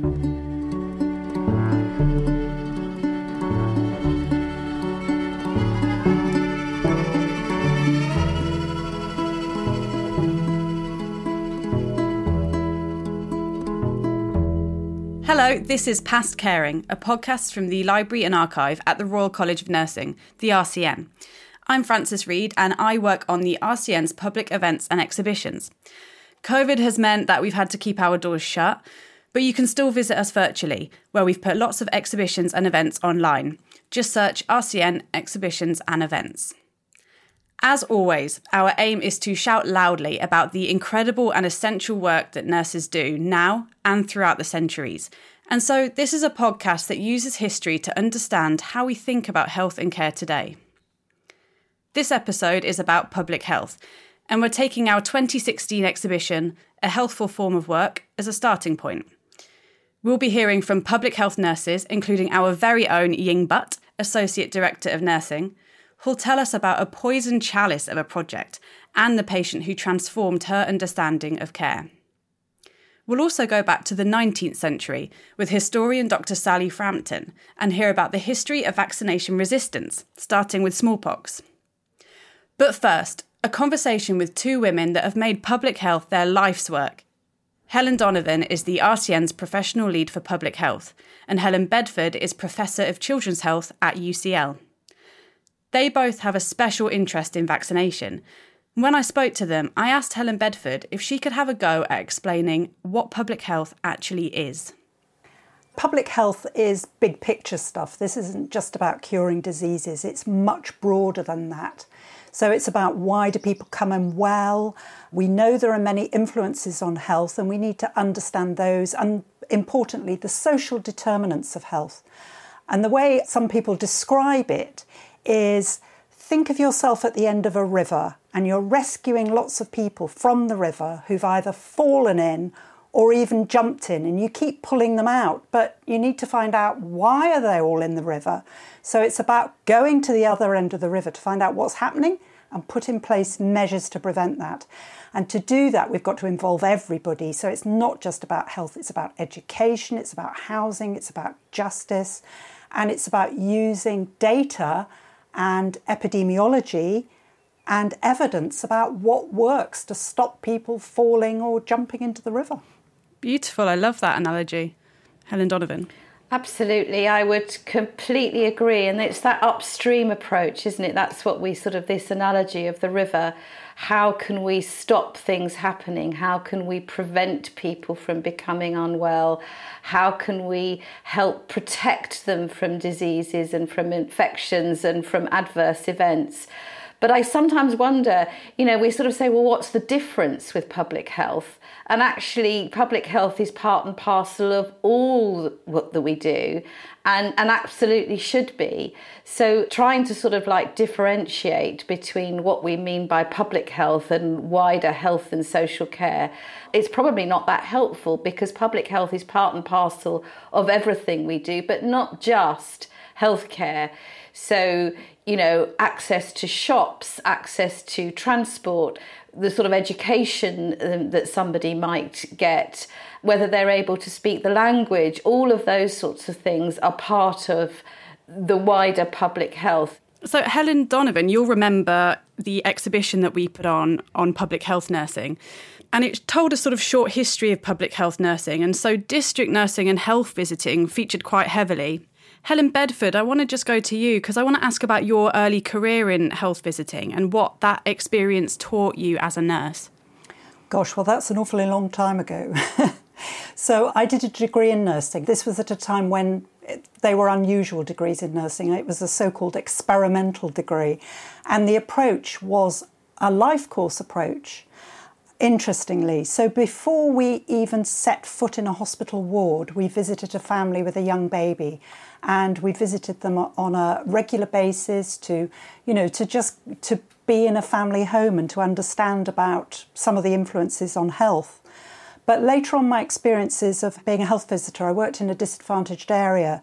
Hello, this is Past Caring, a podcast from the Library and Archive at the Royal College of Nursing, the RCN. I'm Frances Reid and I work on the RCN's public events and exhibitions. COVID has meant that we've had to keep our doors shut, but you can still visit us virtually, where we've put lots of exhibitions and events online. Just search RCN Exhibitions and Events. As always, our aim is to shout loudly about the incredible and essential work that nurses do now and throughout the centuries. And so, this is a podcast that uses history to understand how we think about health and care today. This episode is about public health, and we're taking our 2016 exhibition, A Healthful Form of Work, as a starting point. We'll be hearing from public health nurses, including our very own Ying Butt, Associate Director of Nursing who'll tell us about a poison chalice of a project and the patient who transformed her understanding of care. We'll also go back to the 19th century with historian Dr. Sally Frampton and hear about the history of vaccination resistance, starting with smallpox. But first, a conversation with two women that have made public health their life's work. Helen Donovan is the RCN's professional lead for public health, and Helen Bedford is Professor of Children's Health at UCL. They both have a special interest in vaccination. When I spoke to them, I asked Helen Bedford if she could have a go at explaining what public health actually is. Public health is big picture stuff. This isn't just about curing diseases, it's much broader than that. So it's about why do people come unwell? We know there are many influences on health, and we need to understand those, and importantly, the social determinants of health. And the way some people describe it is think of yourself at the end of a river and you're rescuing lots of people from the river who've either fallen in or even jumped in and you keep pulling them out but you need to find out why are they all in the river. So it's about going to the other end of the river to find out what's happening and put in place measures to prevent that. And to do that we've got to involve everybody. So it's not just about health it's about education it's about housing it's about justice and it's about using data and epidemiology and evidence about what works to stop people falling or jumping into the river. Beautiful. I love that analogy. Helen Donovan. Absolutely, I would completely agree. And it's that upstream approach, isn't it? That's what we sort of, this analogy of the river. How can we stop things happening? How can we prevent people from becoming unwell? How can we help protect them from diseases and from infections and from adverse events? But I sometimes wonder, you know, we sort of say, well, what's the difference with public health? And actually, public health is part and parcel of all what that we do and, and absolutely should be. So, trying to sort of like differentiate between what we mean by public health and wider health and social care is probably not that helpful because public health is part and parcel of everything we do, but not just healthcare. So, you know, access to shops, access to transport, the sort of education um, that somebody might get, whether they're able to speak the language, all of those sorts of things are part of the wider public health. So, Helen Donovan, you'll remember the exhibition that we put on on public health nursing. And it told a sort of short history of public health nursing. And so, district nursing and health visiting featured quite heavily. Helen Bedford, I want to just go to you because I want to ask about your early career in health visiting and what that experience taught you as a nurse. Gosh, well, that's an awfully long time ago. so I did a degree in nursing. This was at a time when they were unusual degrees in nursing. It was a so called experimental degree. And the approach was a life course approach interestingly. So before we even set foot in a hospital ward, we visited a family with a young baby and we visited them on a regular basis to, you know, to just to be in a family home and to understand about some of the influences on health. But later on, my experiences of being a health visitor, I worked in a disadvantaged area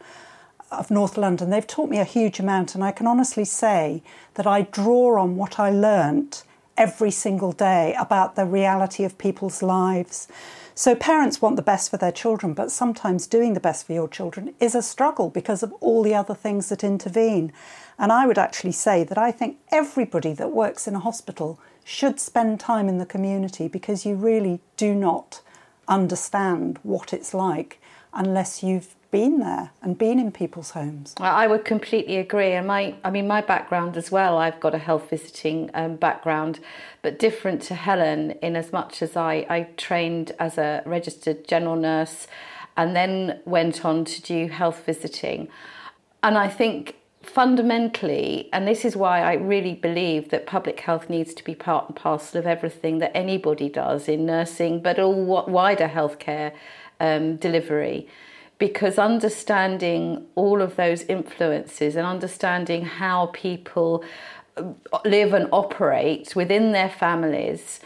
of North London. They've taught me a huge amount, and I can honestly say that I draw on what I learnt every single day about the reality of people's lives. So parents want the best for their children, but sometimes doing the best for your children is a struggle because of all the other things that intervene. And I would actually say that I think everybody that works in a hospital should spend time in the community because you really do not understand what it's like unless you've been there and been in people's homes. I would completely agree. And my, I mean, my background as well, I've got a health visiting um, background, but different to Helen in as much as I, I trained as a registered general nurse and then went on to do health visiting. And I think fundamentally, and this is why I really believe that public health needs to be part and parcel of everything that anybody does in nursing, but all wider healthcare um, delivery because understanding all of those influences and understanding how people uh, live and operate within their families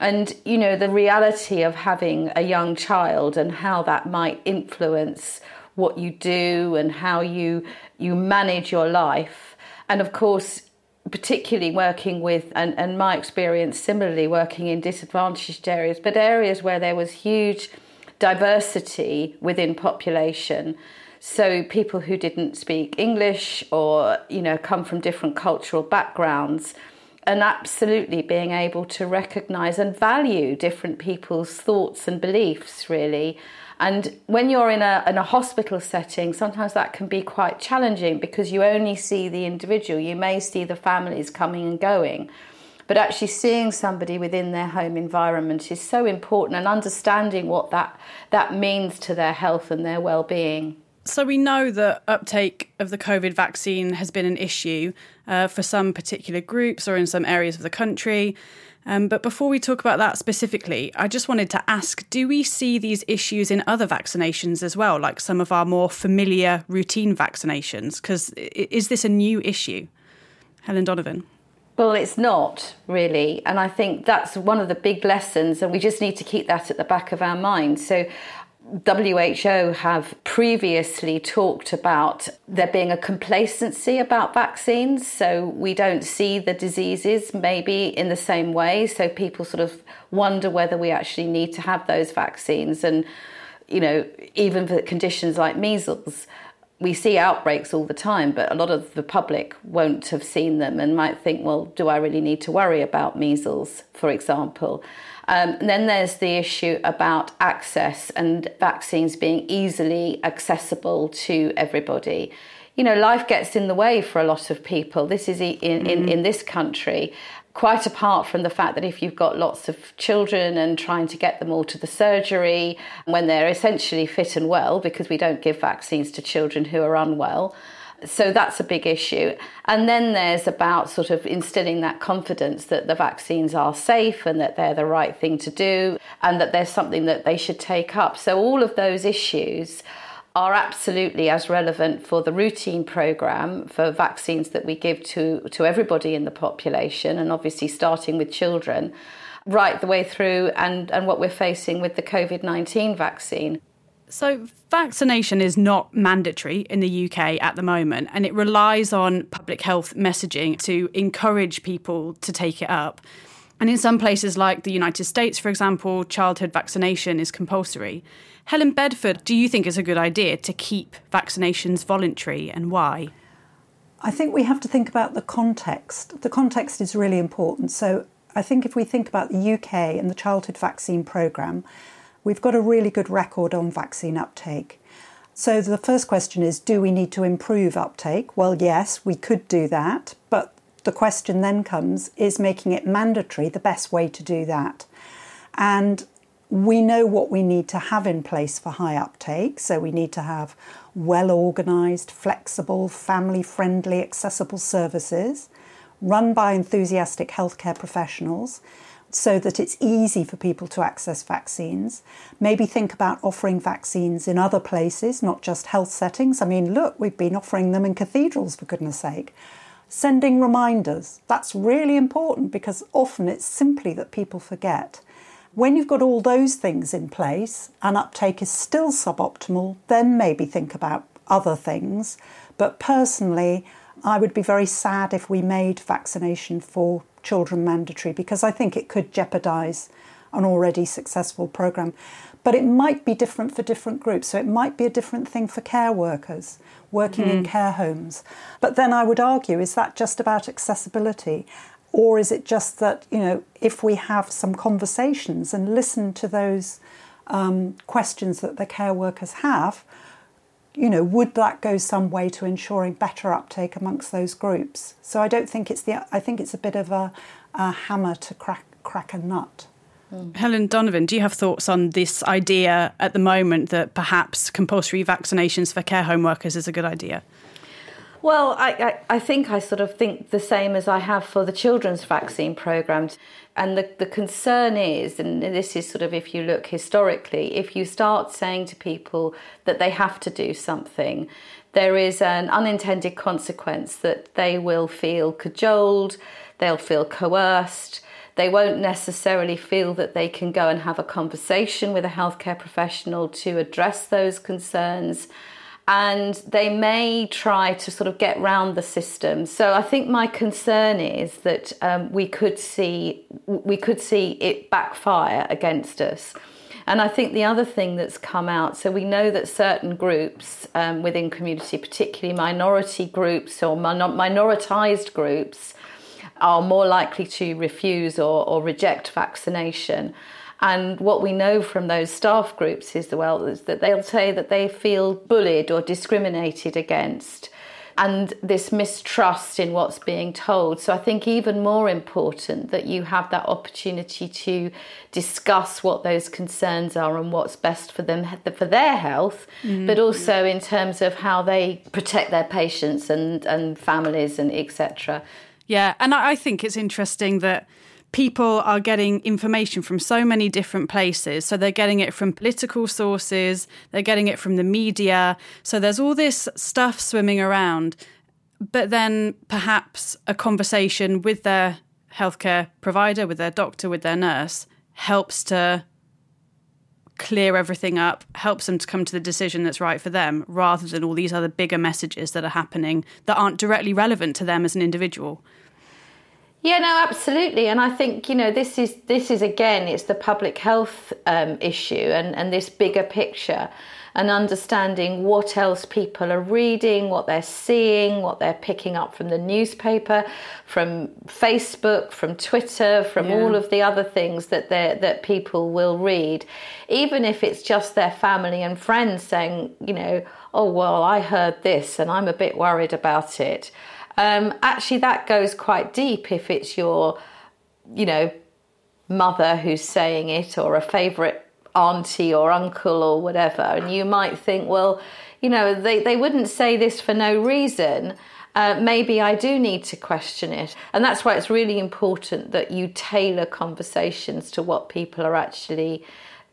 and you know the reality of having a young child and how that might influence what you do and how you you manage your life. And of course particularly working with and, and my experience similarly working in disadvantaged areas but areas where there was huge diversity within population. So people who didn't speak English or you know come from different cultural backgrounds and absolutely being able to recognize and value different people's thoughts and beliefs really and when you're in a, in a hospital setting, sometimes that can be quite challenging because you only see the individual. You may see the families coming and going. But actually, seeing somebody within their home environment is so important and understanding what that, that means to their health and their well being. So, we know that uptake of the COVID vaccine has been an issue uh, for some particular groups or in some areas of the country. Um, but before we talk about that specifically, I just wanted to ask do we see these issues in other vaccinations as well, like some of our more familiar routine vaccinations? Because is this a new issue? Helen Donovan. Well, it's not really. And I think that's one of the big lessons, and we just need to keep that at the back of our mind. So, WHO have previously talked about there being a complacency about vaccines. So, we don't see the diseases maybe in the same way. So, people sort of wonder whether we actually need to have those vaccines. And, you know, even for conditions like measles we see outbreaks all the time, but a lot of the public won't have seen them and might think, well, do I really need to worry about measles, for example? Um, and then there's the issue about access and vaccines being easily accessible to everybody. You know, life gets in the way for a lot of people. This is in, in, mm-hmm. in this country quite apart from the fact that if you've got lots of children and trying to get them all to the surgery when they're essentially fit and well, because we don't give vaccines to children who are unwell. So that's a big issue. And then there's about sort of instilling that confidence that the vaccines are safe and that they're the right thing to do and that there's something that they should take up. So all of those issues are absolutely as relevant for the routine program for vaccines that we give to, to everybody in the population, and obviously starting with children, right the way through, and, and what we're facing with the COVID 19 vaccine. So, vaccination is not mandatory in the UK at the moment, and it relies on public health messaging to encourage people to take it up. And in some places, like the United States, for example, childhood vaccination is compulsory. Helen Bedford, do you think it's a good idea to keep vaccinations voluntary and why? I think we have to think about the context. The context is really important. So I think if we think about the UK and the childhood vaccine programme, we've got a really good record on vaccine uptake. So the first question is do we need to improve uptake? Well, yes, we could do that, but the question then comes is making it mandatory the best way to do that? And we know what we need to have in place for high uptake. So we need to have well organised, flexible, family friendly, accessible services run by enthusiastic healthcare professionals so that it's easy for people to access vaccines. Maybe think about offering vaccines in other places, not just health settings. I mean, look, we've been offering them in cathedrals, for goodness sake. Sending reminders, that's really important because often it's simply that people forget. When you've got all those things in place and uptake is still suboptimal, then maybe think about other things. But personally, I would be very sad if we made vaccination for children mandatory because I think it could jeopardise an already successful programme. But it might be different for different groups. So it might be a different thing for care workers working mm. in care homes. But then I would argue is that just about accessibility? Or is it just that, you know, if we have some conversations and listen to those um, questions that the care workers have, you know, would that go some way to ensuring better uptake amongst those groups? So I don't think it's the. I think it's a bit of a, a hammer to crack crack a nut. Helen Donovan, do you have thoughts on this idea at the moment that perhaps compulsory vaccinations for care home workers is a good idea? Well, I, I, I, think I sort of think the same as I have for the children's vaccine programs. And the, the concern is, and this is sort of if you look historically, if you start saying to people that they have to do something, there is an unintended consequence that they will feel cajoled, they'll feel coerced, they won't necessarily feel that they can go and have a conversation with a healthcare professional to address those concerns and they may try to sort of get round the system. So I think my concern is that um, we could see we could see it backfire against us. And I think the other thing that's come out, so we know that certain groups um, within community, particularly minority groups or minor- minoritized groups, are more likely to refuse or, or reject vaccination. And what we know from those staff groups is, well, is that they'll say that they feel bullied or discriminated against and this mistrust in what's being told. So I think even more important that you have that opportunity to discuss what those concerns are and what's best for them for their health, mm-hmm. but also in terms of how they protect their patients and, and families and etc. Yeah, and I think it's interesting that people are getting information from so many different places. So they're getting it from political sources, they're getting it from the media. So there's all this stuff swimming around. But then perhaps a conversation with their healthcare provider, with their doctor, with their nurse helps to clear everything up, helps them to come to the decision that's right for them, rather than all these other bigger messages that are happening that aren't directly relevant to them as an individual. Yeah, no, absolutely, and I think you know this is this is again it's the public health um, issue and and this bigger picture, and understanding what else people are reading, what they're seeing, what they're picking up from the newspaper, from Facebook, from Twitter, from yeah. all of the other things that that people will read, even if it's just their family and friends saying, you know, oh well, I heard this and I'm a bit worried about it. Um, actually, that goes quite deep if it's your, you know, mother who's saying it or a favourite auntie or uncle or whatever. And you might think, well, you know, they, they wouldn't say this for no reason. Uh, maybe I do need to question it. And that's why it's really important that you tailor conversations to what people are actually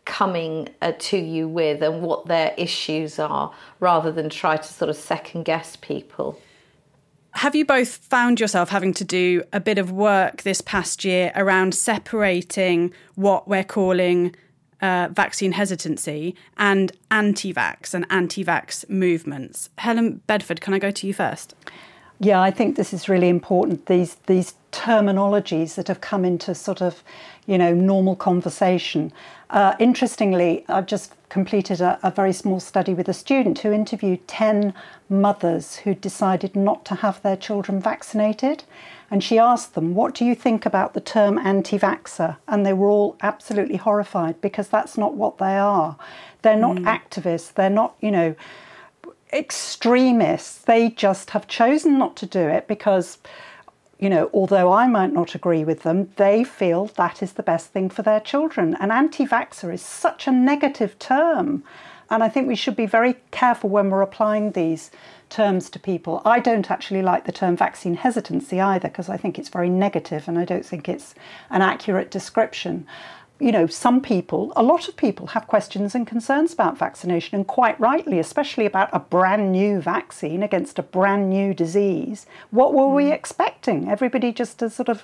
coming uh, to you with and what their issues are rather than try to sort of second guess people. Have you both found yourself having to do a bit of work this past year around separating what we're calling uh, vaccine hesitancy and anti vax and anti vax movements? Helen Bedford, can I go to you first? Yeah, I think this is really important. These these terminologies that have come into sort of, you know, normal conversation. Uh, interestingly, I've just completed a, a, very small study with a student who interviewed 10 mothers who decided not to have their children vaccinated. And she asked them, What do you think about the term anti vaxxer? And they were all absolutely horrified because that's not what they are. They're not mm. activists, they're not, you know, extremists. They just have chosen not to do it because you know, although I might not agree with them, they feel that is the best thing for their children. And anti vaxxer is such a negative term. And I think we should be very careful when we're applying these terms to people. I don't actually like the term vaccine hesitancy either because I think it's very negative and I don't think it's an accurate description you know, some people, a lot of people have questions and concerns about vaccination, and quite rightly, especially about a brand new vaccine against a brand new disease. What were mm. we expecting? Everybody just to sort of,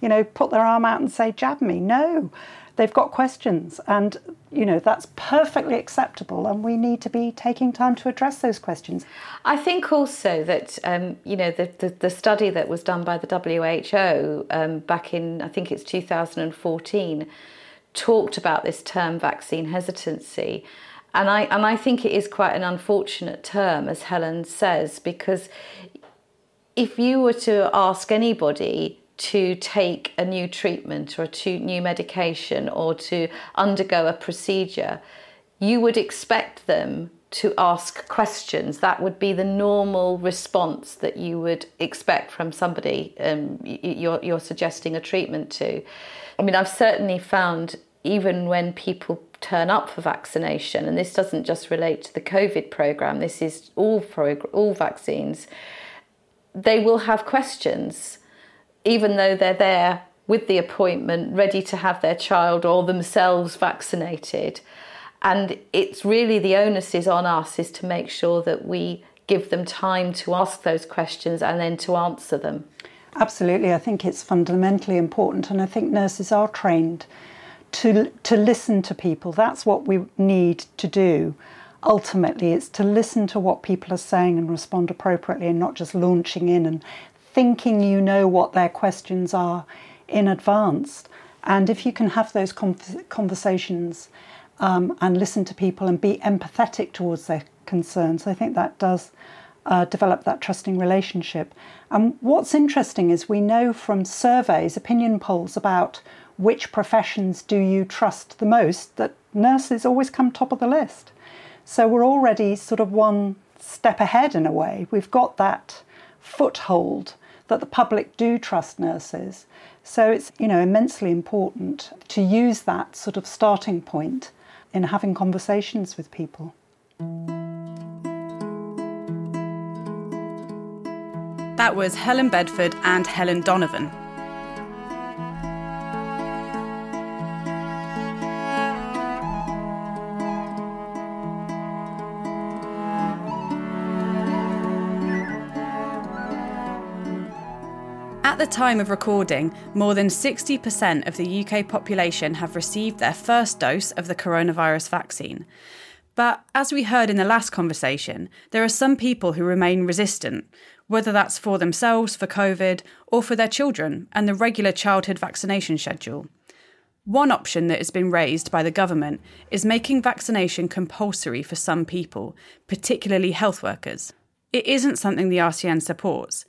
you know, put their arm out and say, jab me? No. They've got questions, and you know that's perfectly acceptable, and we need to be taking time to address those questions. I think also that um, you know the, the, the study that was done by the WHO um, back in I think it's 2014 talked about this term vaccine hesitancy. And I, and I think it is quite an unfortunate term, as Helen says, because if you were to ask anybody to take a new treatment or a new medication or to undergo a procedure, you would expect them to ask questions. That would be the normal response that you would expect from somebody um, you're, you're suggesting a treatment to. I mean, I've certainly found even when people turn up for vaccination, and this doesn't just relate to the COVID program, this is all prog- all vaccines, they will have questions, even though they're there with the appointment, ready to have their child or themselves vaccinated. And it's really the onus is on us is to make sure that we give them time to ask those questions and then to answer them. Absolutely, I think it's fundamentally important, and I think nurses are trained to to listen to people. That's what we need to do. Ultimately, it's to listen to what people are saying and respond appropriately, and not just launching in and thinking you know what their questions are in advance. And if you can have those conversations um, and listen to people and be empathetic towards their concerns, I think that does uh, develop that trusting relationship. And what's interesting is we know from surveys, opinion polls about which professions do you trust the most, that nurses always come top of the list. So we're already sort of one step ahead in a way. We've got that foothold that the public do trust nurses. So it's you know immensely important to use that sort of starting point in having conversations with people. That was Helen Bedford and Helen Donovan. The time of recording, more than 60% of the UK population have received their first dose of the coronavirus vaccine. But as we heard in the last conversation, there are some people who remain resistant, whether that's for themselves, for COVID, or for their children and the regular childhood vaccination schedule. One option that has been raised by the government is making vaccination compulsory for some people, particularly health workers. It isn't something the RCN supports,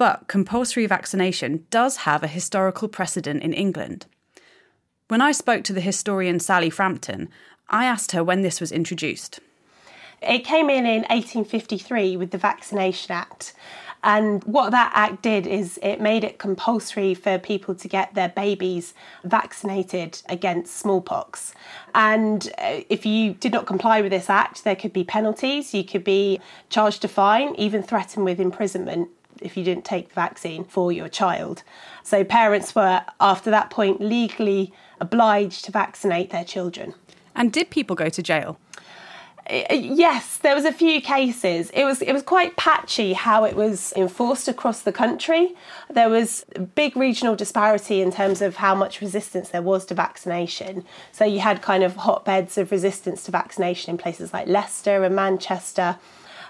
but compulsory vaccination does have a historical precedent in England. When I spoke to the historian Sally Frampton, I asked her when this was introduced. It came in in 1853 with the Vaccination Act. And what that act did is it made it compulsory for people to get their babies vaccinated against smallpox. And uh, if you did not comply with this act, there could be penalties. You could be charged a fine, even threatened with imprisonment if you didn't take the vaccine for your child. So parents were, after that point, legally obliged to vaccinate their children. And did people go to jail? Uh, yes, there was a few cases. It was it was quite patchy how it was enforced across the country. There was big regional disparity in terms of how much resistance there was to vaccination. So you had kind of hotbeds of resistance to vaccination in places like Leicester and Manchester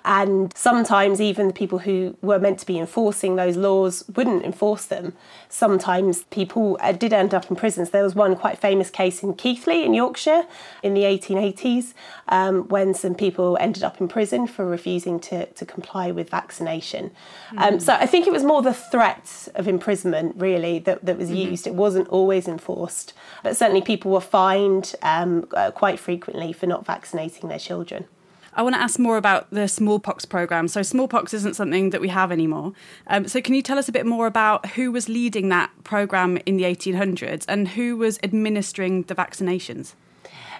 and sometimes even the people who were meant to be enforcing those laws wouldn't enforce them. Sometimes people uh, did end up in prisons. There was one quite famous case in Keighley in Yorkshire in the 1880s um, when some people ended up in prison for refusing to, to comply with vaccination. Mm. Um, so I think it was more the threat of imprisonment really that, that was mm-hmm. used. It wasn't always enforced, but certainly people were fined um, uh, quite frequently for not vaccinating their children. I want to ask more about the smallpox program. So, smallpox isn't something that we have anymore. Um, so, can you tell us a bit more about who was leading that program in the 1800s and who was administering the vaccinations?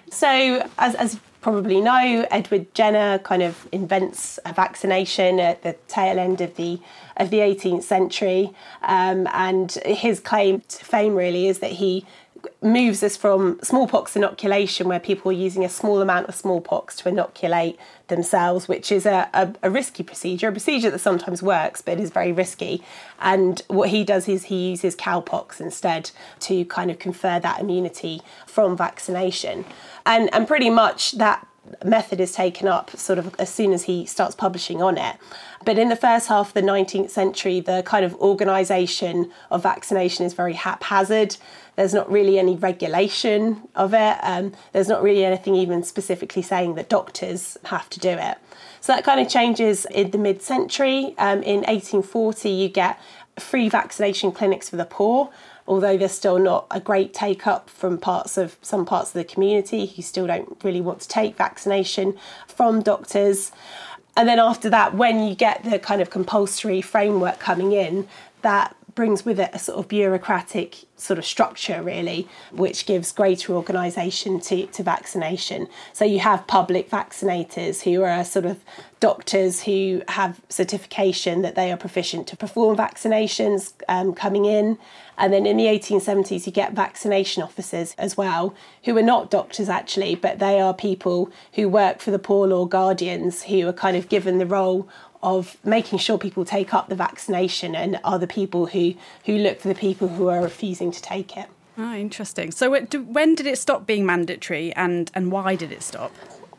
So, as, as probably know, Edward Jenner kind of invents a vaccination at the tail end of the of the 18th century, um, and his claim to fame really is that he moves us from smallpox inoculation, where people are using a small amount of smallpox to inoculate themselves, which is a, a, a, risky procedure, a procedure that sometimes works, but is very risky. And what he does is he uses cowpox instead to kind of confer that immunity from vaccination. And, and pretty much that method is taken up sort of as soon as he starts publishing on it. But in the first half of the 19th century, the kind of organisation of vaccination is very haphazard. There's not really any regulation of it. Um, there's not really anything even specifically saying that doctors have to do it. So that kind of changes in the mid century. Um, in 1840, you get free vaccination clinics for the poor, although there's still not a great take up from parts of some parts of the community who still don't really want to take vaccination from doctors. And then after that, when you get the kind of compulsory framework coming in, that brings with it a sort of bureaucratic sort of structure really which gives greater organisation to, to vaccination so you have public vaccinators who are sort of doctors who have certification that they are proficient to perform vaccinations um, coming in and then in the 1870s you get vaccination officers as well who are not doctors actually but they are people who work for the poor law guardians who are kind of given the role of making sure people take up the vaccination and are the people who, who look for the people who are refusing to take it. Oh, interesting. So when did it stop being mandatory and, and why did it stop?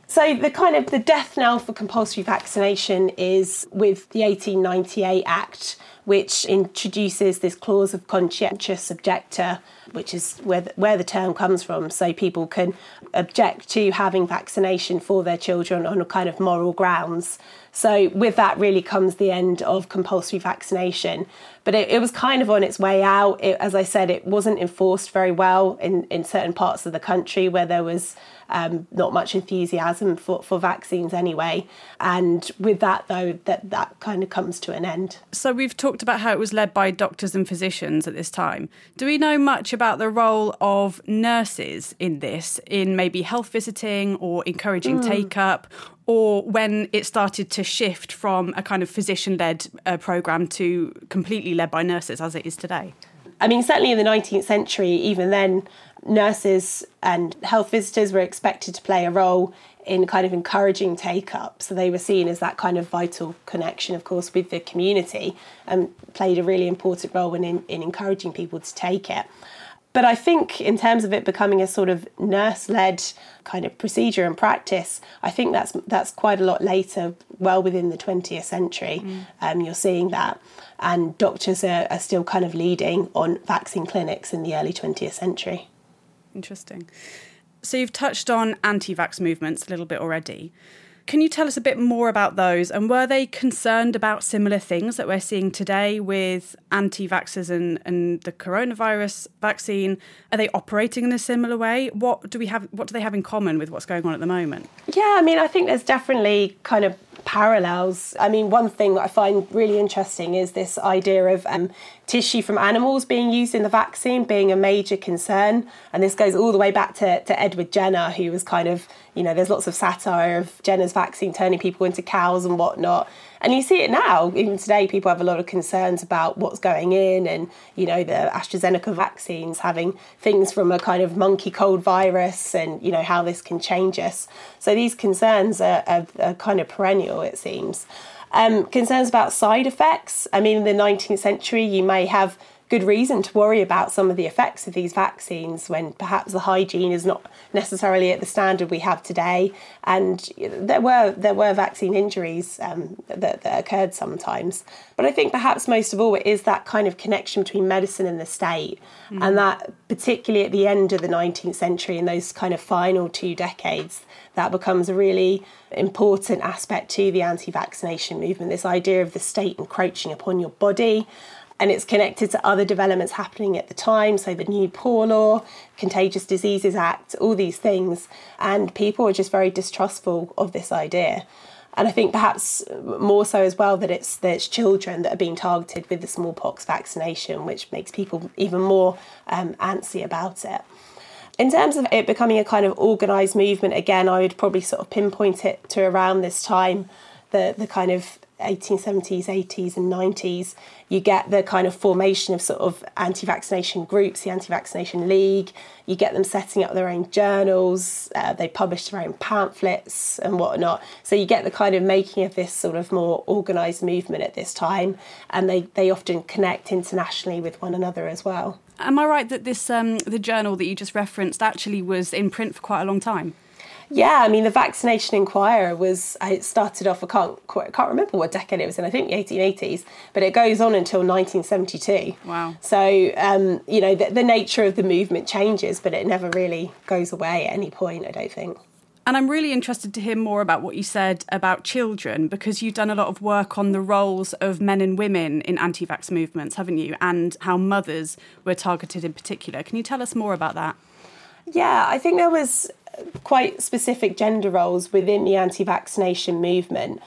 So the kind of the death knell for compulsory vaccination is with the 1898 Act, which introduces this clause of conscientious objector, which is where the, where the term comes from. So people can object to having vaccination for their children on a kind of moral grounds. So with that really comes the end of compulsory vaccination. But it, it was kind of on its way out. It, as I said, it wasn't enforced very well in, in certain parts of the country where there was um, not much enthusiasm for, for vaccines anyway. And with that, though, that, that kind of comes to an end. So we've talked about how it was led by doctors and physicians at this time. Do we know much about the role of nurses in this, in maybe health visiting or encouraging mm. take up? Or when it started to shift from a kind of physician led uh, program to completely led by nurses as it is today? I mean, certainly in the 19th century, even then, nurses and health visitors were expected to play a role in kind of encouraging take up. So they were seen as that kind of vital connection, of course, with the community and played a really important role in, in encouraging people to take it. But I think, in terms of it becoming a sort of nurse-led kind of procedure and practice, I think that's that's quite a lot later, well within the 20th century. Mm. Um, you're seeing that, and doctors are, are still kind of leading on vaccine clinics in the early 20th century. Interesting. So you've touched on anti vax movements a little bit already. Can you tell us a bit more about those? And were they concerned about similar things that we're seeing today with anti vaxxers and, and the coronavirus vaccine? Are they operating in a similar way? What do we have what do they have in common with what's going on at the moment? Yeah, I mean I think there's definitely kind of parallels. I mean, one thing that I find really interesting is this idea of um, tissue from animals being used in the vaccine being a major concern. And this goes all the way back to, to Edward Jenner, who was kind of, you know, there's lots of satire of Jenner's vaccine turning people into cows and whatnot. And you see it now. Even today, people have a lot of concerns about what's going in, and you know the AstraZeneca vaccines having things from a kind of monkey cold virus, and you know how this can change us. So these concerns are, are, are kind of perennial, it seems. Um, concerns about side effects. I mean, in the 19th century, you may have good reason to worry about some of the effects of these vaccines when perhaps the hygiene is not necessarily at the standard we have today. And there were there were vaccine injuries um, that, that occurred sometimes. But I think perhaps most of all it is that kind of connection between medicine and the state, mm-hmm. and that particularly at the end of the 19th century in those kind of final two decades, that becomes a really important aspect to the anti-vaccination movement. This idea of the state encroaching upon your body and it's connected to other developments happening at the time. So, the new Poor Law, Contagious Diseases Act, all these things. And people are just very distrustful of this idea. And I think perhaps more so as well that it's that it's children that are being targeted with the smallpox vaccination, which makes people even more um, antsy about it. In terms of it becoming a kind of organised movement, again, I would probably sort of pinpoint it to around this time, the the kind of 1870s, 80s, and 90s, you get the kind of formation of sort of anti vaccination groups, the Anti Vaccination League. You get them setting up their own journals, uh, they publish their own pamphlets and whatnot. So you get the kind of making of this sort of more organised movement at this time, and they, they often connect internationally with one another as well. Am I right that this um, the journal that you just referenced actually was in print for quite a long time? Yeah, I mean, the Vaccination Inquirer was, it started off, I can't, I can't remember what decade it was in, I think the 1880s, but it goes on until 1972. Wow. So, um, you know, the, the nature of the movement changes, but it never really goes away at any point, I don't think. And I'm really interested to hear more about what you said about children because you've done a lot of work on the roles of men and women in anti vax movements, haven't you? And how mothers were targeted in particular. Can you tell us more about that? Yeah, I think there was quite specific gender roles within the anti vaccination movement.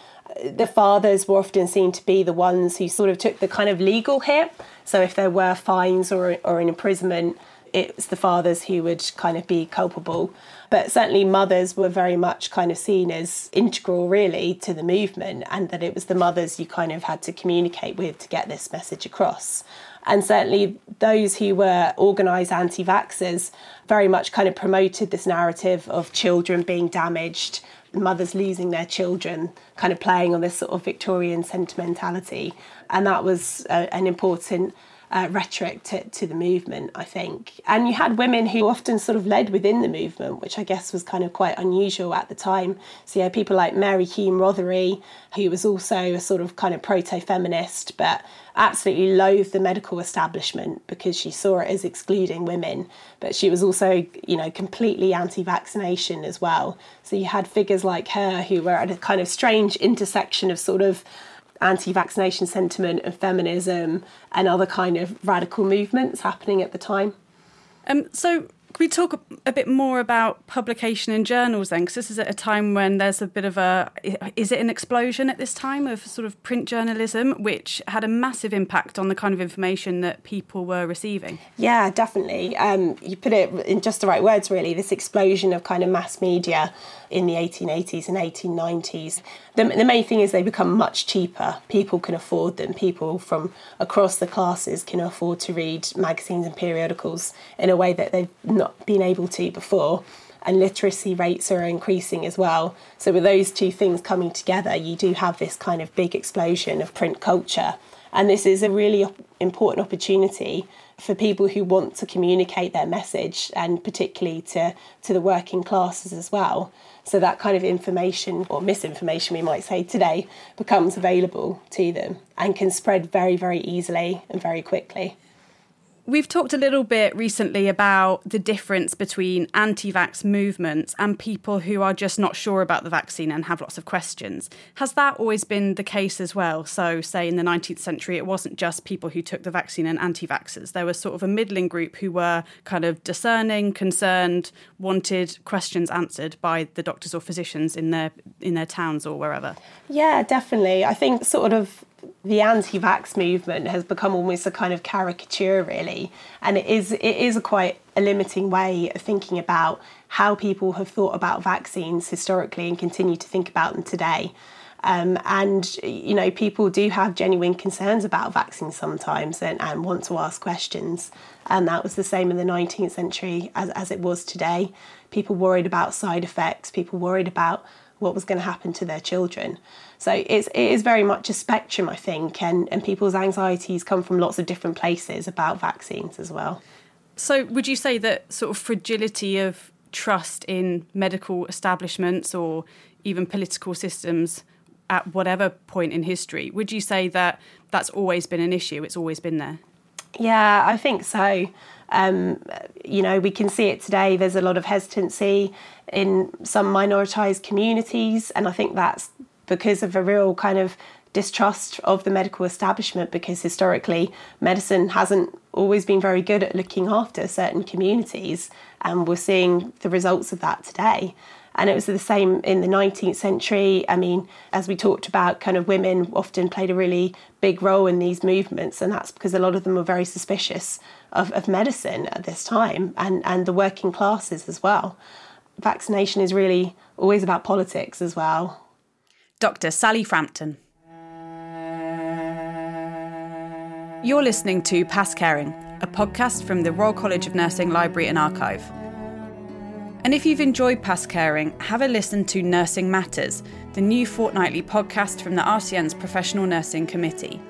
The fathers were often seen to be the ones who sort of took the kind of legal hit. So if there were fines or, or an imprisonment, it was the fathers who would kind of be culpable. But certainly, mothers were very much kind of seen as integral, really, to the movement, and that it was the mothers you kind of had to communicate with to get this message across. And certainly, those who were organised anti vaxxers very much kind of promoted this narrative of children being damaged, mothers losing their children, kind of playing on this sort of Victorian sentimentality. And that was uh, an important uh, rhetoric to, to the movement, I think. And you had women who often sort of led within the movement, which I guess was kind of quite unusual at the time. So had people like Mary Hume-Rothery, who was also a sort of kind of proto feminist, but absolutely loathed the medical establishment because she saw it as excluding women. But she was also, you know, completely anti vaccination as well. So you had figures like her who were at a kind of strange intersection of sort of anti vaccination sentiment and feminism and other kind of radical movements happening at the time. Um, so, can we talk a bit more about publication in journals then? Because this is at a time when there's a bit of a. Is it an explosion at this time of sort of print journalism, which had a massive impact on the kind of information that people were receiving? Yeah, definitely. Um, you put it in just the right words, really. This explosion of kind of mass media in the 1880s and 1890s. The, the main thing is they become much cheaper. People can afford them. People from across the classes can afford to read magazines and periodicals in a way that they've not been able to before. And literacy rates are increasing as well. So, with those two things coming together, you do have this kind of big explosion of print culture. And this is a really important opportunity for people who want to communicate their message and particularly to, to the working classes as well. So that kind of information or misinformation, we might say today, becomes available to them and can spread very, very easily and very quickly. We've talked a little bit recently about the difference between anti vax movements and people who are just not sure about the vaccine and have lots of questions. Has that always been the case as well? So, say in the 19th century, it wasn't just people who took the vaccine and anti vaxxers. There was sort of a middling group who were kind of discerning, concerned, wanted questions answered by the doctors or physicians in their, in their towns or wherever. Yeah, definitely. I think sort of the anti-vax movement has become almost a kind of caricature really. And it is it is a quite a limiting way of thinking about how people have thought about vaccines historically and continue to think about them today. Um, and you know people do have genuine concerns about vaccines sometimes and, and want to ask questions. And that was the same in the 19th century as, as it was today. People worried about side effects. People worried about what was going to happen to their children so it's, it is very much a spectrum, I think, and, and people's anxieties come from lots of different places about vaccines as well. So would you say that sort of fragility of trust in medical establishments or even political systems at whatever point in history, would you say that that's always been an issue? It's always been there? Yeah, I think so. Um, you know, we can see it today. There's a lot of hesitancy in some minoritized communities, and I think that's because of a real kind of distrust of the medical establishment because historically medicine hasn't always been very good at looking after certain communities and we're seeing the results of that today. And it was the same in the 19th century. I mean as we talked about kind of women often played a really big role in these movements and that's because a lot of them were very suspicious of, of medicine at this time and, and the working classes as well. Vaccination is really always about politics as well Dr. Sally Frampton. You're listening to Past Caring, a podcast from the Royal College of Nursing Library and Archive. And if you've enjoyed Past Caring, have a listen to Nursing Matters, the new fortnightly podcast from the RCN's Professional Nursing Committee.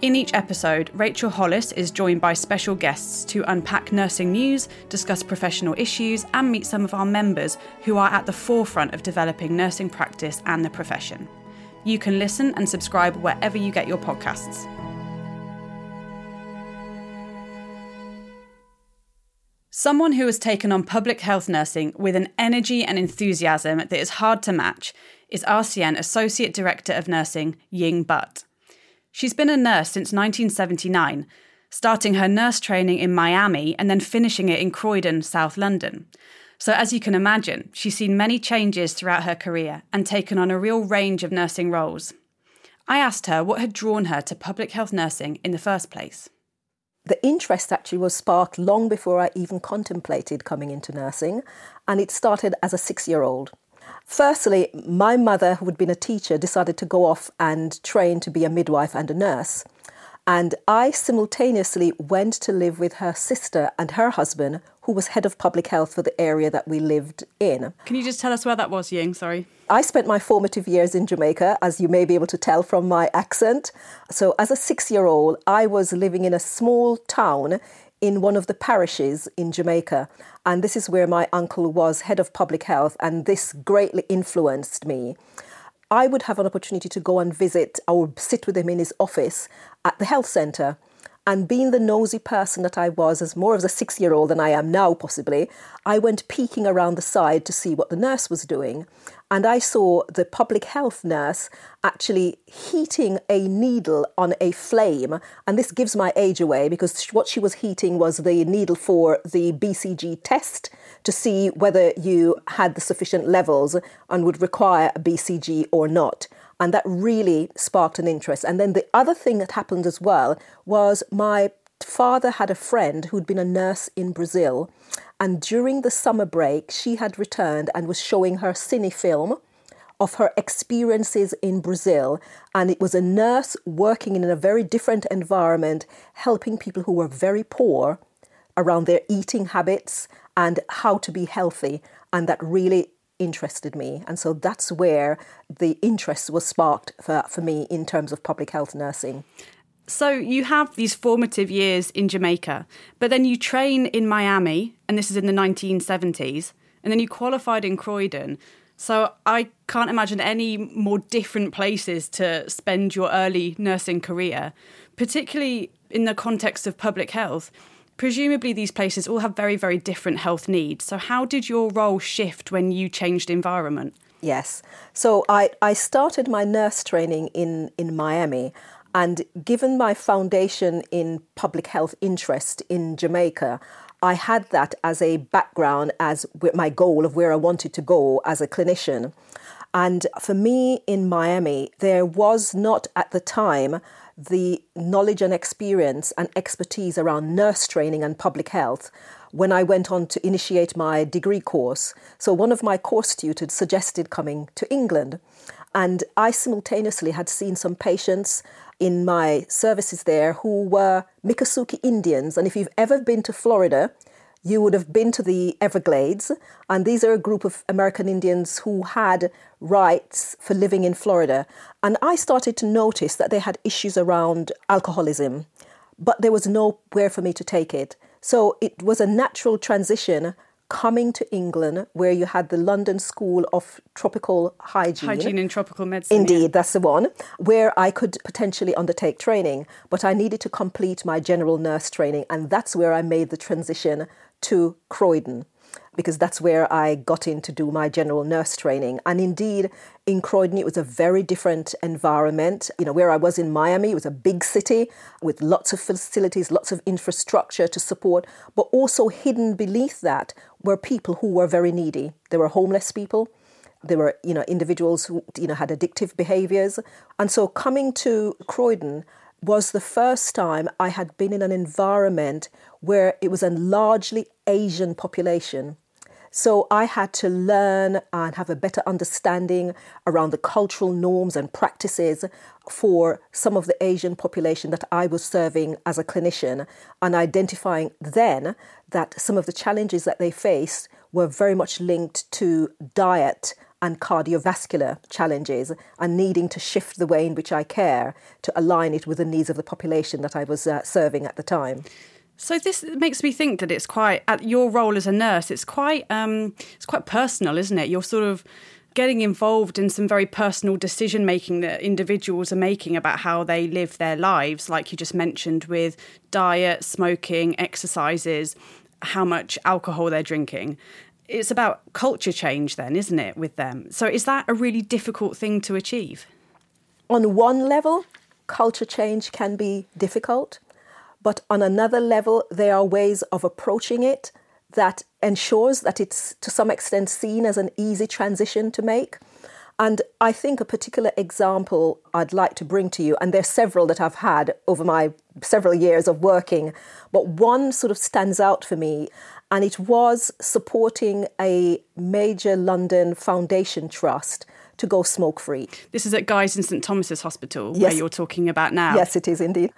In each episode, Rachel Hollis is joined by special guests to unpack nursing news, discuss professional issues, and meet some of our members who are at the forefront of developing nursing practice and the profession. You can listen and subscribe wherever you get your podcasts. Someone who has taken on public health nursing with an energy and enthusiasm that is hard to match is RCN Associate Director of Nursing, Ying Butt. She's been a nurse since 1979, starting her nurse training in Miami and then finishing it in Croydon, South London. So, as you can imagine, she's seen many changes throughout her career and taken on a real range of nursing roles. I asked her what had drawn her to public health nursing in the first place. The interest actually was sparked long before I even contemplated coming into nursing, and it started as a six year old. Firstly, my mother, who had been a teacher, decided to go off and train to be a midwife and a nurse. And I simultaneously went to live with her sister and her husband, who was head of public health for the area that we lived in. Can you just tell us where that was, Ying? Sorry. I spent my formative years in Jamaica, as you may be able to tell from my accent. So, as a six year old, I was living in a small town in one of the parishes in Jamaica. And this is where my uncle was head of public health, and this greatly influenced me. I would have an opportunity to go and visit or sit with him in his office at the health centre. And being the nosy person that I was, as more of a six year old than I am now, possibly, I went peeking around the side to see what the nurse was doing. And I saw the public health nurse actually heating a needle on a flame. And this gives my age away because what she was heating was the needle for the BCG test to see whether you had the sufficient levels and would require a BCG or not. And that really sparked an interest. And then the other thing that happened as well was my father had a friend who'd been a nurse in Brazil. And during the summer break, she had returned and was showing her cine film of her experiences in Brazil. And it was a nurse working in a very different environment, helping people who were very poor around their eating habits and how to be healthy. And that really interested me. And so that's where the interest was sparked for, for me in terms of public health nursing. So you have these formative years in Jamaica, but then you train in Miami, and this is in the 1970s, and then you qualified in Croydon. So I can't imagine any more different places to spend your early nursing career, particularly in the context of public health presumably these places all have very, very different health needs. So, how did your role shift when you changed environment? Yes. So, I, I started my nurse training in, in Miami. And given my foundation in public health interest in Jamaica, I had that as a background, as my goal of where I wanted to go as a clinician. And for me in Miami, there was not at the time the knowledge and experience and expertise around nurse training and public health when I went on to initiate my degree course. So, one of my course tutors suggested coming to England. And I simultaneously had seen some patients in my services there who were Miccosukee Indians. And if you've ever been to Florida, you would have been to the Everglades, and these are a group of American Indians who had rights for living in Florida. And I started to notice that they had issues around alcoholism, but there was nowhere for me to take it. So it was a natural transition coming to England, where you had the London School of Tropical Hygiene. Hygiene and Tropical Medicine. Indeed, yeah. that's the one, where I could potentially undertake training, but I needed to complete my general nurse training, and that's where I made the transition to Croydon because that's where I got in to do my general nurse training. And indeed, in Croydon, it was a very different environment. You know, where I was in Miami, it was a big city with lots of facilities, lots of infrastructure to support, but also hidden beneath that were people who were very needy. There were homeless people. There were, you know, individuals who, you know, had addictive behaviors. And so coming to Croydon, was the first time I had been in an environment where it was a largely Asian population. So I had to learn and have a better understanding around the cultural norms and practices for some of the Asian population that I was serving as a clinician, and identifying then that some of the challenges that they faced were very much linked to diet and cardiovascular challenges and needing to shift the way in which I care to align it with the needs of the population that I was uh, serving at the time. So this makes me think that it's quite at your role as a nurse. It's quite um, it's quite personal, isn't it? You're sort of getting involved in some very personal decision making that individuals are making about how they live their lives, like you just mentioned with diet, smoking, exercises, how much alcohol they're drinking. It's about culture change, then, isn't it, with them? So, is that a really difficult thing to achieve? On one level, culture change can be difficult, but on another level, there are ways of approaching it that ensures that it's to some extent seen as an easy transition to make. And I think a particular example I'd like to bring to you, and there's several that I've had over my several years of working, but one sort of stands out for me, and it was supporting a major London foundation trust to go smoke free. This is at Guy's in St Thomas's Hospital, yes. where you're talking about now. Yes, it is indeed.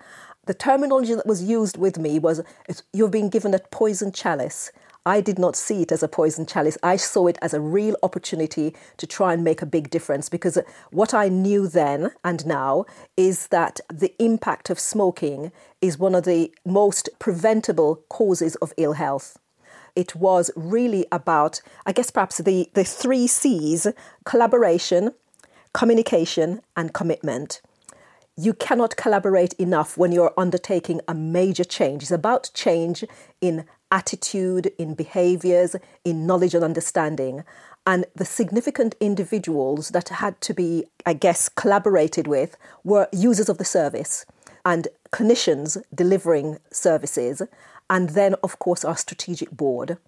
The terminology that was used with me was you've been given a poison chalice. I did not see it as a poison chalice. I saw it as a real opportunity to try and make a big difference because what I knew then and now is that the impact of smoking is one of the most preventable causes of ill health. It was really about, I guess, perhaps the, the three C's collaboration, communication, and commitment you cannot collaborate enough when you're undertaking a major change. It's about change in attitude, in behaviors, in knowledge and understanding. And the significant individuals that had to be, I guess, collaborated with were users of the service and clinicians delivering services, and then, of course, our strategic board.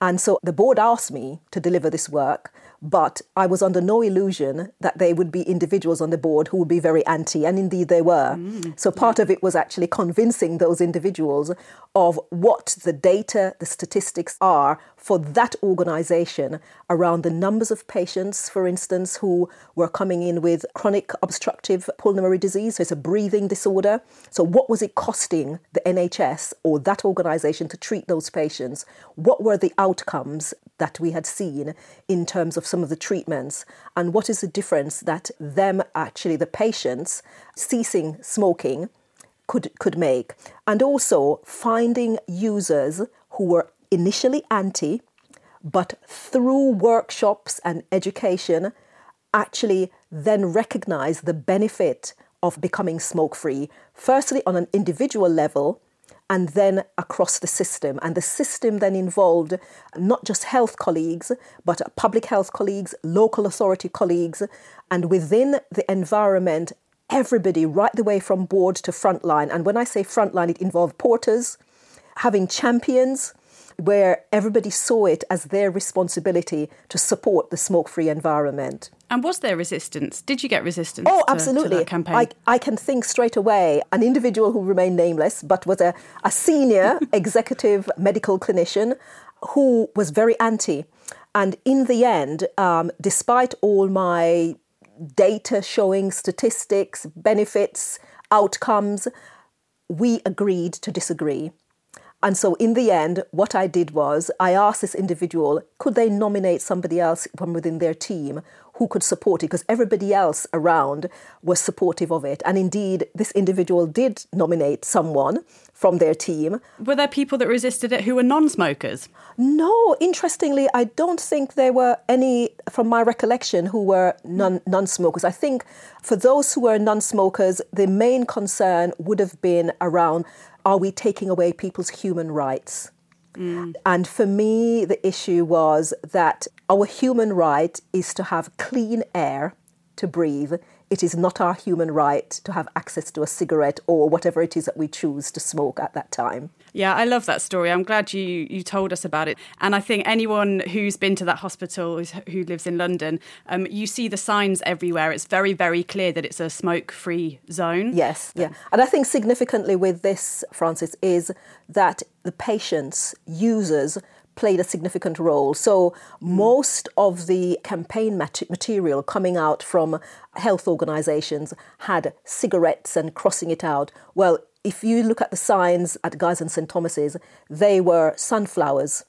And so the board asked me to deliver this work, but I was under no illusion that there would be individuals on the board who would be very anti, and indeed they were. Mm, so part of it was actually convincing those individuals of what the data, the statistics are for that organization around the numbers of patients, for instance, who were coming in with chronic obstructive pulmonary disease. So it's a breathing disorder. So, what was it costing the NHS or that organization to treat those patients? What were the outcomes that we had seen in terms of some of the treatments? And what is the difference that them actually, the patients, ceasing smoking? Could, could make, and also finding users who were initially anti, but through workshops and education, actually then recognize the benefit of becoming smoke free, firstly on an individual level, and then across the system. And the system then involved not just health colleagues, but public health colleagues, local authority colleagues, and within the environment, everybody right the way from board to frontline. And when I say frontline, it involved porters, having champions, where everybody saw it as their responsibility to support the smoke free environment. And was there resistance? Did you get resistance? Oh, absolutely. To, campaign? I, I can think straight away. An individual who remained nameless, but was a, a senior executive medical clinician who was very anti. And in the end, um, despite all my data showing statistics, benefits, outcomes, we agreed to disagree. And so, in the end, what I did was I asked this individual, could they nominate somebody else from within their team who could support it? Because everybody else around was supportive of it. And indeed, this individual did nominate someone from their team. Were there people that resisted it who were non smokers? No, interestingly, I don't think there were any, from my recollection, who were non smokers. I think for those who were non smokers, the main concern would have been around are we taking away people's human rights? Mm. And for me, the issue was that our human right is to have clean air to breathe. It is not our human right to have access to a cigarette or whatever it is that we choose to smoke at that time. Yeah, I love that story. I'm glad you you told us about it. And I think anyone who's been to that hospital who lives in London, um, you see the signs everywhere. It's very very clear that it's a smoke-free zone. Yes, yeah. And I think significantly with this, Frances, is that the patients, users played a significant role. So most of the campaign mat- material coming out from health organisations had cigarettes and crossing it out. Well, if you look at the signs at Guy's and St Thomas's, they were sunflowers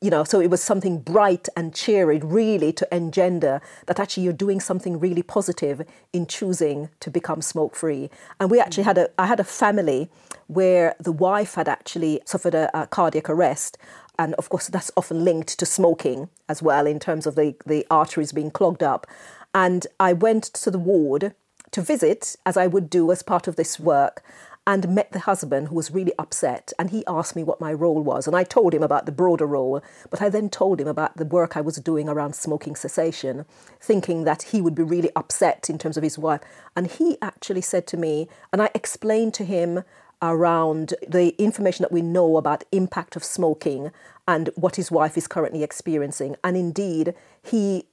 you know, so it was something bright and cheery, really, to engender that actually you're doing something really positive in choosing to become smoke free. And we actually had a, I had a family where the wife had actually suffered a, a cardiac arrest. And of course, that's often linked to smoking as well, in terms of the, the arteries being clogged up. And I went to the ward to visit, as I would do as part of this work and met the husband who was really upset. And he asked me what my role was. And I told him about the broader role but I then told him about the work I was doing around smoking cessation thinking that he would be really upset in terms of his wife. And he actually said to me and I explained to him around the information that we know about impact of smoking and what his wife is currently experiencing and indeed he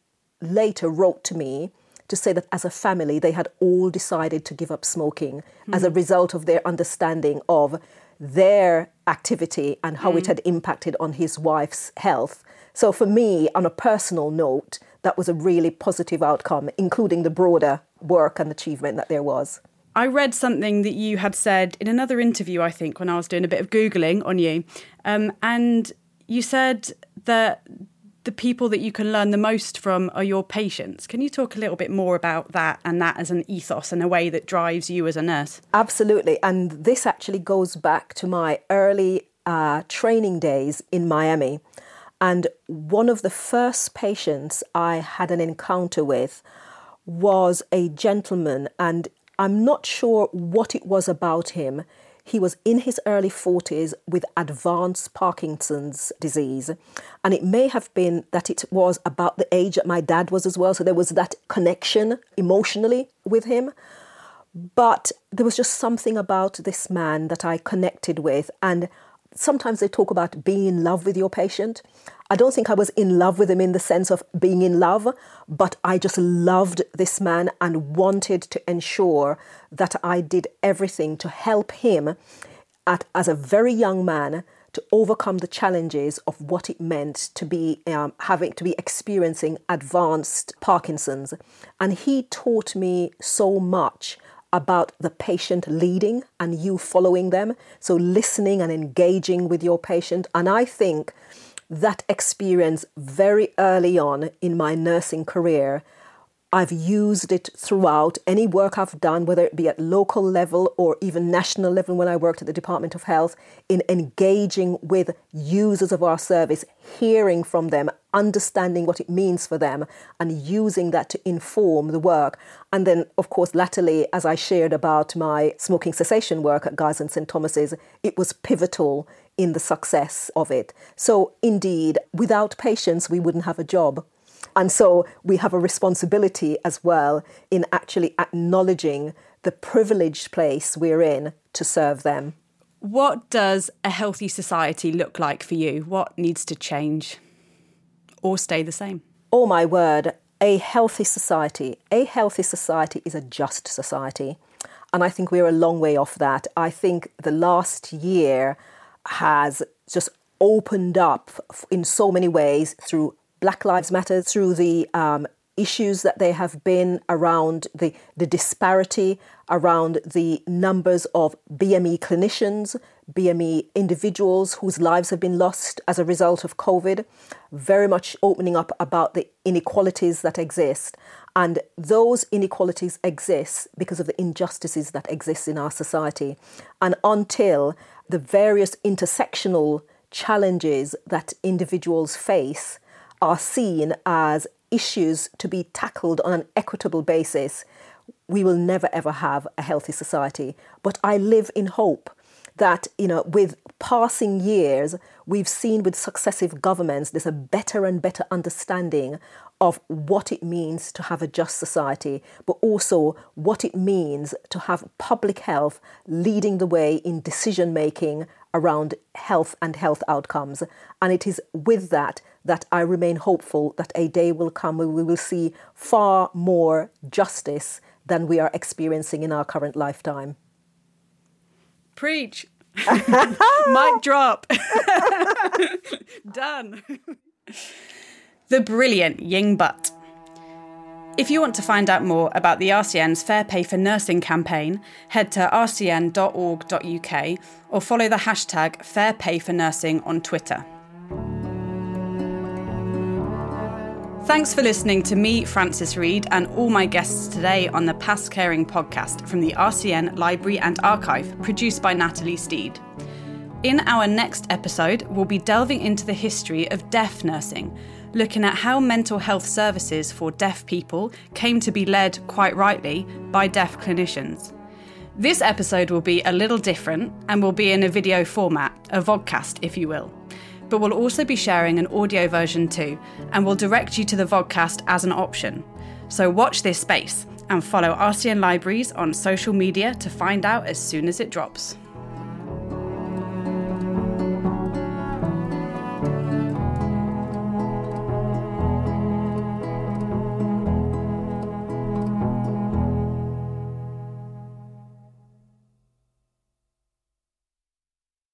later wrote to me to say that as a family, they had all decided to give up smoking mm. as a result of their understanding of their activity and how mm. it had impacted on his wife's health. So, for me, on a personal note, that was a really positive outcome, including the broader work and achievement that there was. I read something that you had said in another interview, I think, when I was doing a bit of Googling on you. Um, and you said that the people that you can learn the most from are your patients. Can you talk a little bit more about that and that as an ethos and a way that drives you as a nurse? Absolutely. And this actually goes back to my early uh, training days in Miami. And one of the first patients I had an encounter with was a gentleman, and I'm not sure what it was about him. He was in his early 40s with advanced Parkinson's disease. And it may have been that it was about the age that my dad was as well. So there was that connection emotionally with him. But there was just something about this man that I connected with. And sometimes they talk about being in love with your patient. I don't think I was in love with him in the sense of being in love, but I just loved this man and wanted to ensure that I did everything to help him at, as a very young man to overcome the challenges of what it meant to be um, having to be experiencing advanced Parkinson's. And he taught me so much about the patient leading and you following them. So, listening and engaging with your patient. And I think that experience very early on in my nursing career I've used it throughout any work I've done, whether it be at local level or even national level when I worked at the Department of Health, in engaging with users of our service, hearing from them, understanding what it means for them, and using that to inform the work. And then, of course, latterly, as I shared about my smoking cessation work at Guy's and St. Thomas's, it was pivotal in the success of it. So, indeed, without patients, we wouldn't have a job. And so we have a responsibility as well in actually acknowledging the privileged place we're in to serve them. What does a healthy society look like for you? What needs to change or stay the same? Oh, my word, a healthy society. A healthy society is a just society. And I think we're a long way off that. I think the last year has just opened up in so many ways through Black Lives Matter through the um, issues that there have been around the, the disparity around the numbers of BME clinicians, BME individuals whose lives have been lost as a result of COVID, very much opening up about the inequalities that exist. And those inequalities exist because of the injustices that exist in our society. And until the various intersectional challenges that individuals face are seen as issues to be tackled on an equitable basis, we will never ever have a healthy society. But I live in hope that, you know, with passing years, we've seen with successive governments, there's a better and better understanding of what it means to have a just society, but also what it means to have public health leading the way in decision making around health and health outcomes. And it is with that that I remain hopeful that a day will come where we will see far more justice than we are experiencing in our current lifetime. Preach. Mic drop. Done. The brilliant Ying Butt. If you want to find out more about the RCN's Fair Pay for Nursing campaign, head to rcn.org.uk or follow the hashtag Fair Pay for Nursing on Twitter. Thanks for listening to me, Frances Reid, and all my guests today on the Past Caring podcast from the RCN Library and Archive, produced by Natalie Steed. In our next episode, we'll be delving into the history of deaf nursing, looking at how mental health services for deaf people came to be led, quite rightly, by deaf clinicians. This episode will be a little different and will be in a video format, a vodcast, if you will but we'll also be sharing an audio version too, and we'll direct you to the vodcast as an option. So watch this space and follow RCN Libraries on social media to find out as soon as it drops.